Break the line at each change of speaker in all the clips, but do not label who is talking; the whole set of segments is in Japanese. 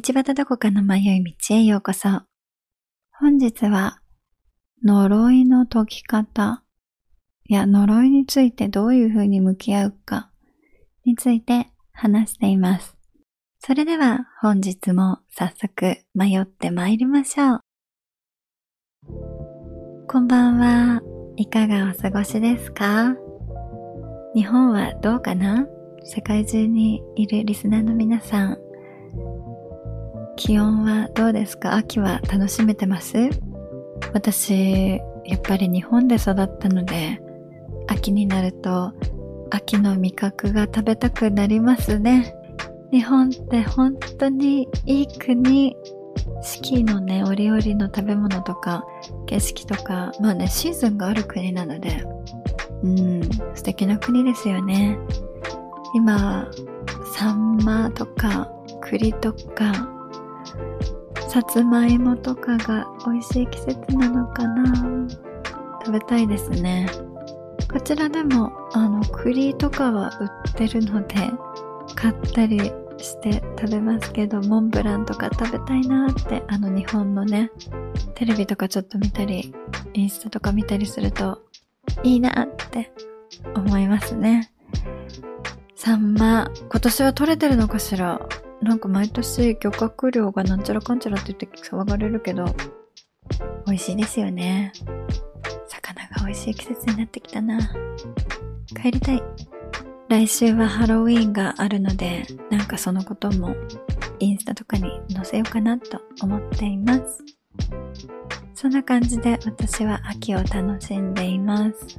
道端どこかの迷い道へようこそ。本日は、呪いの解き方いや呪いについてどういうふうに向き合うかについて話しています。それでは本日も早速迷って参りましょう。こんばんは。いかがお過ごしですか？日本はどうかな？世界中にいるリスナーの皆さん、気温はどうですか？秋は楽しめてます？私、やっぱり日本で育ったので、秋になると秋の味覚が食べたくなりますね。日本って本当にいい国。四季のね、折々の食べ物とか景色とか、まあね、シーズンがある国なので、うん、素敵な国ですよね。今、サンマとか栗とかさつまいもとかが美味しい季節なのかな食べたいですね。こちらでも、あの、栗とかは売ってるので、買ったりして食べますけど、モンブランとか食べたいなって、あの日本のね、テレビとかちょっと見たり、インスタとか見たりすると、いいなって思いますね。サンマ、今年は取れてるのかしら？なんか毎年漁獲量がなんちゃらかんちゃらって言って騒がれるけど、美味しいですよね。魚が美味しい季節になってきたな。帰りたい。来週はハロウィーンがあるので、なんかそのこともインスタとかに載せようかなと思っています。そんな感じで私は秋を楽しんでいます。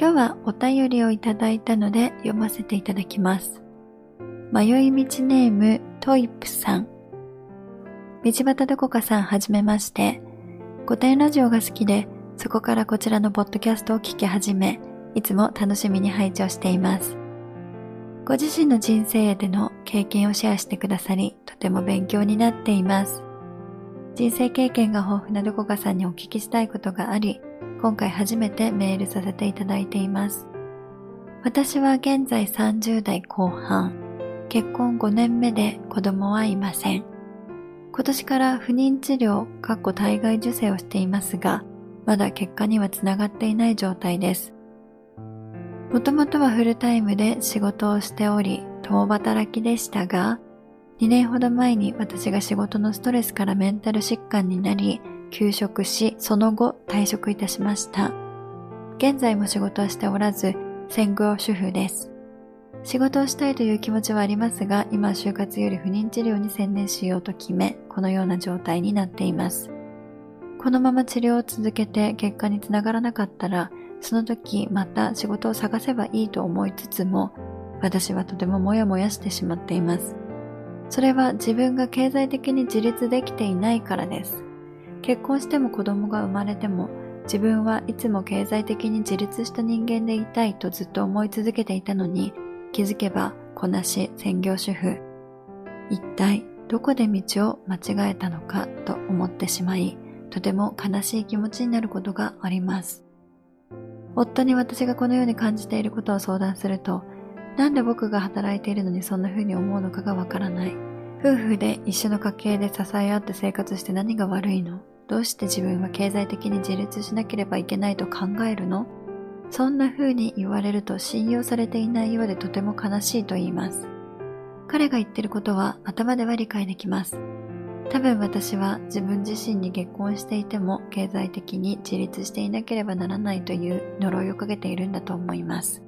今日はお便りをいただいたので読ませていただきます。迷い道ネームトイプさん。道端どこかさんはじめまして。古典ラジオが好きで、そこからこちらのポッドキャストを聞き始め、いつも楽しみに拝聴しています。ご自身の人生での経験をシェアしてくださり、とても勉強になっています。人生経験が豊富などこかさんにお聞きしたいことがあり、今回初めてメールさせていただいています。私は現在30代後半、結婚5年目で子供はいません。今年から不妊治療、かっこ体外受精をしていますが、まだ結果にはつながっていない状態です。もともとはフルタイムで仕事をしており、共働きでしたが、2年ほど前に私が仕事のストレスからメンタル疾患になり、休職し、その後退職いたしました。現在も仕事はしておらず、専業主婦です。仕事をしたいという気持ちはありますが、今は就活より不妊治療に専念しようと決め、このような状態になっています。このまま治療を続けて結果につながらなかったら、その時また仕事を探せばいいと思いつつも、私はとてもモヤモヤしてしまっています。それは自分が経済的に自立できていないからです。結婚しても子供が生まれても自分はいつも経済的に自立した人間でいたいとずっと思い続けていたのに気づけばこなし専業主婦。一体どこで道を間違えたのかと思ってしまいとても悲しい気持ちになることがあります。夫に私がこのように感じていることを相談するとなんで僕が働いているのにそんな風に思うのかがわからない。夫婦で一緒の家系で支え合って生活して何が悪いの？どうして自分は経済的に自立しなければいけないと考えるの？そんな風に言われると信用されていないようでとても悲しいと言います。彼が言ってることは頭では理解できます。多分私は自分自身に結婚していても経済的に自立していなければならないという呪いをかけているんだと思います。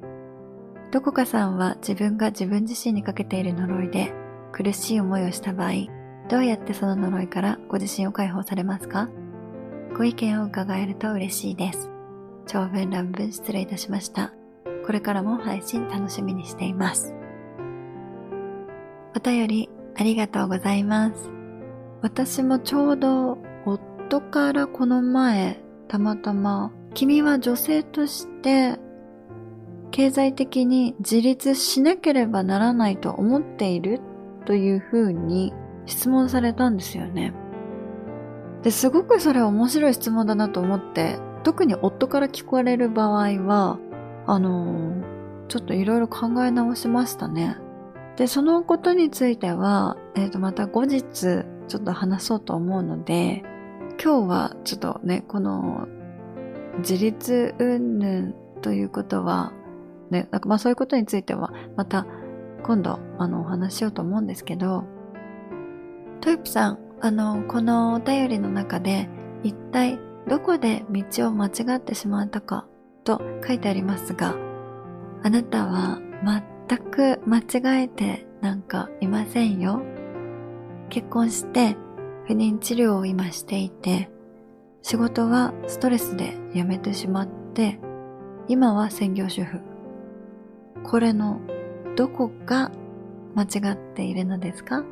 どこかさんは自分が自分自身にかけている呪いで苦しい思いをした場合、どうやってその呪いからご自身を解放されますか？ご意見を伺えると嬉しいです。長文乱文失礼いたしました。これからも配信楽しみにしています。お便りありがとうございます。私もちょうど夫からこの前たまたま君は女性として経済的に自立しなければならないと思っているというふうに質問されたんですよね。で、すごくそれ面白い質問だなと思って、特に夫から聞かれる場合は、あの、ちょっといろいろ考え直しましたね。で、そのことについては、えっ、ー、と、また後日、ちょっと話そうと思うので、今日はちょっとね、この、自立云々ということは、ね、なんかまあそういうことについては、また今度、あの、お話しようと思うんですけど、トイプさん、あの、このお便りの中で、一体どこで道を間違ってしまったかと書いてありますが、あなたは全く間違えてなんかいませんよ。結婚して不妊治療を今していて、仕事はストレスで辞めてしまって、今は専業主婦。これのどこが間違っているのですか？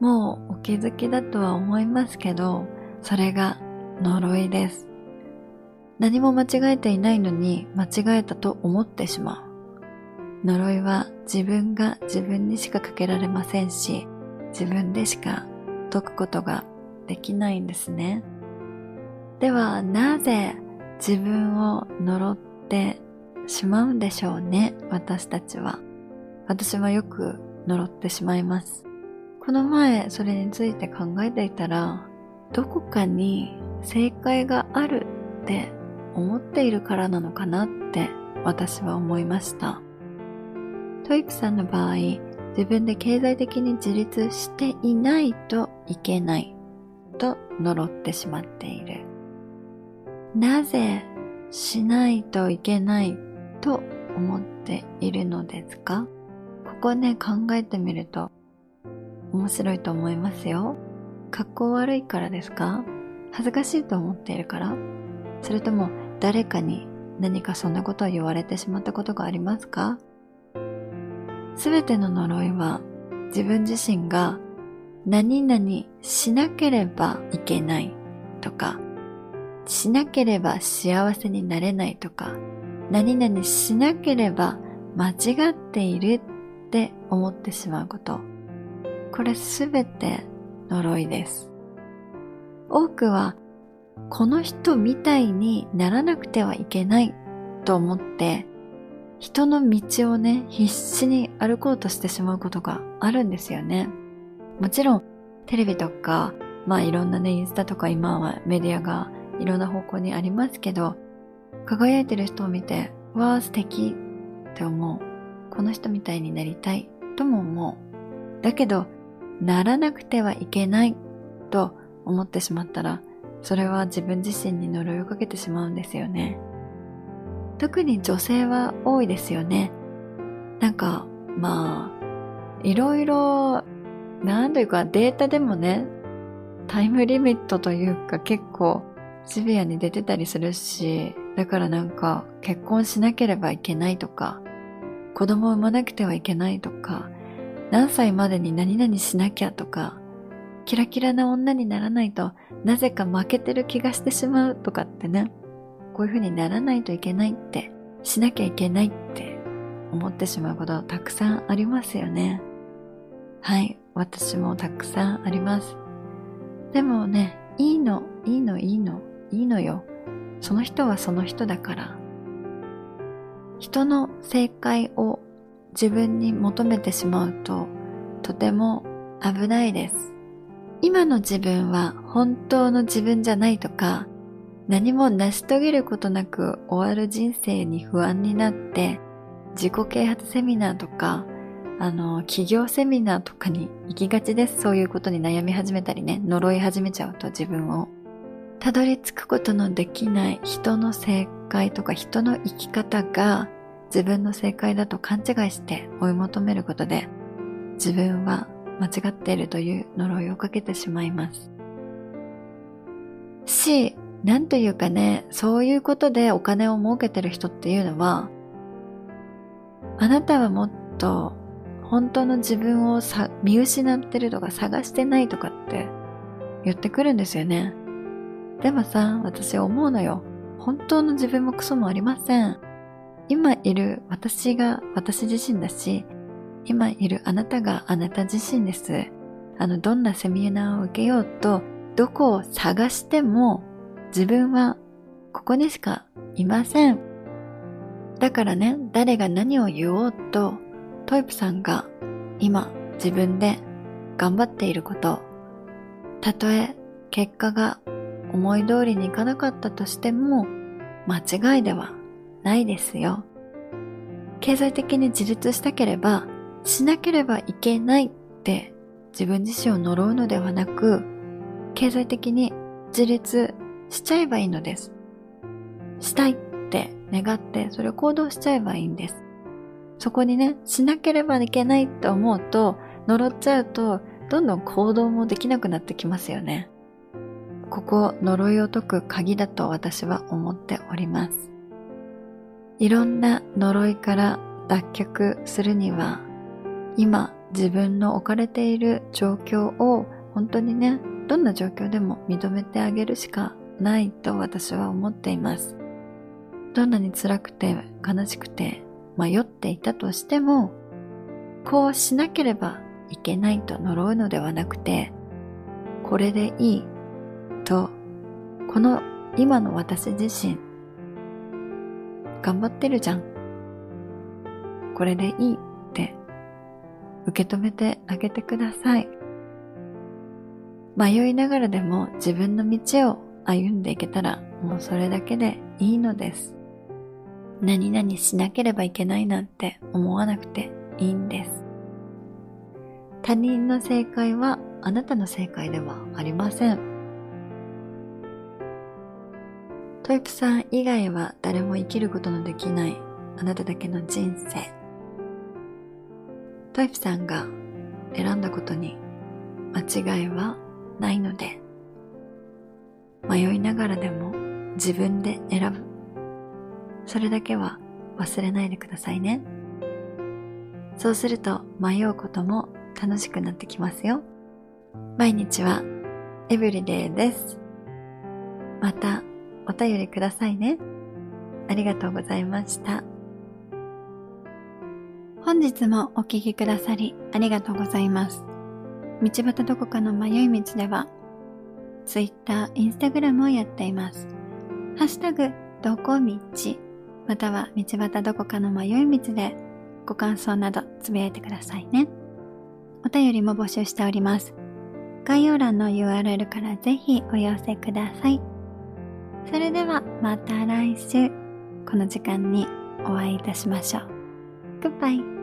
もうお気づきだとは思いますけど、それが呪いです。何も間違えていないのに間違えたと思ってしまう。呪いは自分が自分にしかかけられませんし、自分でしか解くことができないんですね。ではなぜ自分を呪ってしまうんでしょうね、私たちは。私はよく呪ってしまいます。この前それについて考えていたら、どこかに正解があるって思っているからなのかなって私は思いました。トイプさんの場合、自分で経済的に自立していないといけないと呪ってしまっている。なぜしないといけない思っているのですかここね考えてみると面白いと思いますよ。格好悪いからですか恥ずかしいと思っているからそれとも誰かに何かそんなことを言われてしまったことがありますか？すべての呪いは自分自身が何々しなければいけないとかしなければ幸せになれないとか何々しなければ間違っているって思ってしまうこと。これすべて呪いです。多くはこの人みたいにならなくてはいけないと思って人の道をね必死に歩こうとしてしまうことがあるんですよね。もちろんテレビとかまあいろんなねインスタとか今はメディアがいろんな方向にありますけど輝いてる人を見て、わあ素敵って思う。この人みたいになりたいとも思う。だけど、ならなくてはいけないと思ってしまったら、それは自分自身に呪いをかけてしまうんですよね。特に女性は多いですよね。なんか、まあ、いろいろ、なんというかデータでもね、タイムリミットというか結構シビアに出てたりするし、だからなんか結婚しなければいけないとか、子供を産まなくてはいけないとか、何歳までに何々しなきゃとか、キラキラな女にならないとなぜか負けてる気がしてしまうとかってね、こういう風にならないといけないって、しなきゃいけないって思ってしまうことたくさんありますよね。はい、私もたくさんあります。でもね、いいの、いいの、いいの、いいのよ。その人はその人だから。人の正解を自分に求めてしまうととても危ないです。今の自分は本当の自分じゃないとか何も成し遂げることなく終わる人生に不安になって自己啓発セミナーとかあの企業セミナーとかに行きがちです。そういうことに悩み始めたりね呪い始めちゃうと自分を。たどり着くことのできない人の正解とか人の生き方が自分の正解だと勘違いして追い求めることで自分は間違っているという呪いをかけてしまいます。し、なんというかね、そういうことでお金を儲けてる人っていうのは、あなたはもっと本当の自分をさ見失ってるとか探してないとかって言ってくるんですよね。でもさ、私思うのよ。本当の自分もクソもありません。今いる私が私自身だし、今いるあなたがあなた自身です。あの、どんなセミナーを受けようと、どこを探しても自分はここにしかいません。だからね、誰が何を言おうと、トイプさんが今自分で頑張っていること、たとえ結果が思い通りにいかなかったとしても、間違いではないですよ。経済的に自立したければ、しなければいけないって自分自身を呪うのではなく、経済的に自立しちゃえばいいのです。したいって願って、それを行動しちゃえばいいんです。そこにね、しなければいけないって思うと、呪っちゃうと、どんどん行動もできなくなってきますよね。ここ、呪いを解く鍵だと私は思っております。いろんな呪いから脱却するには、今自分の置かれている状況を本当にね、どんな状況でも認めてあげるしかないと私は思っています。どんなに辛くて悲しくて迷っていたとしても、こうしなければいけないと呪うのではなくて、これでいいと、この今の私自身、頑張ってるじゃん。これでいいって受け止めてあげてください。迷いながらでも自分の道を歩んでいけたらもうそれだけでいいのです。何々しなければいけないなんて思わなくていいんです。他人の正解はあなたの正解ではありません。トイプさん以外は誰も生きることのできないあなただけの人生。トイプさんが選んだことに間違いはないので、迷いながらでも自分で選ぶ。それだけは忘れないでくださいね。そうすると迷うことも楽しくなってきますよ。毎日はエブリデイです。またお便りくださいね。ありがとうございました。本日もお聴きくださりありがとうございます。道端どこかの迷い道では、Twitter、Instagram をやっています。ハッシュタグ、どこ道、または道端どこかの迷い道でご感想などつぶやいてくださいね。お便りも募集しております。概要欄の URL からぜひお寄せください。それではまた来週、この時間にお会いいたしましょう。Goodbye.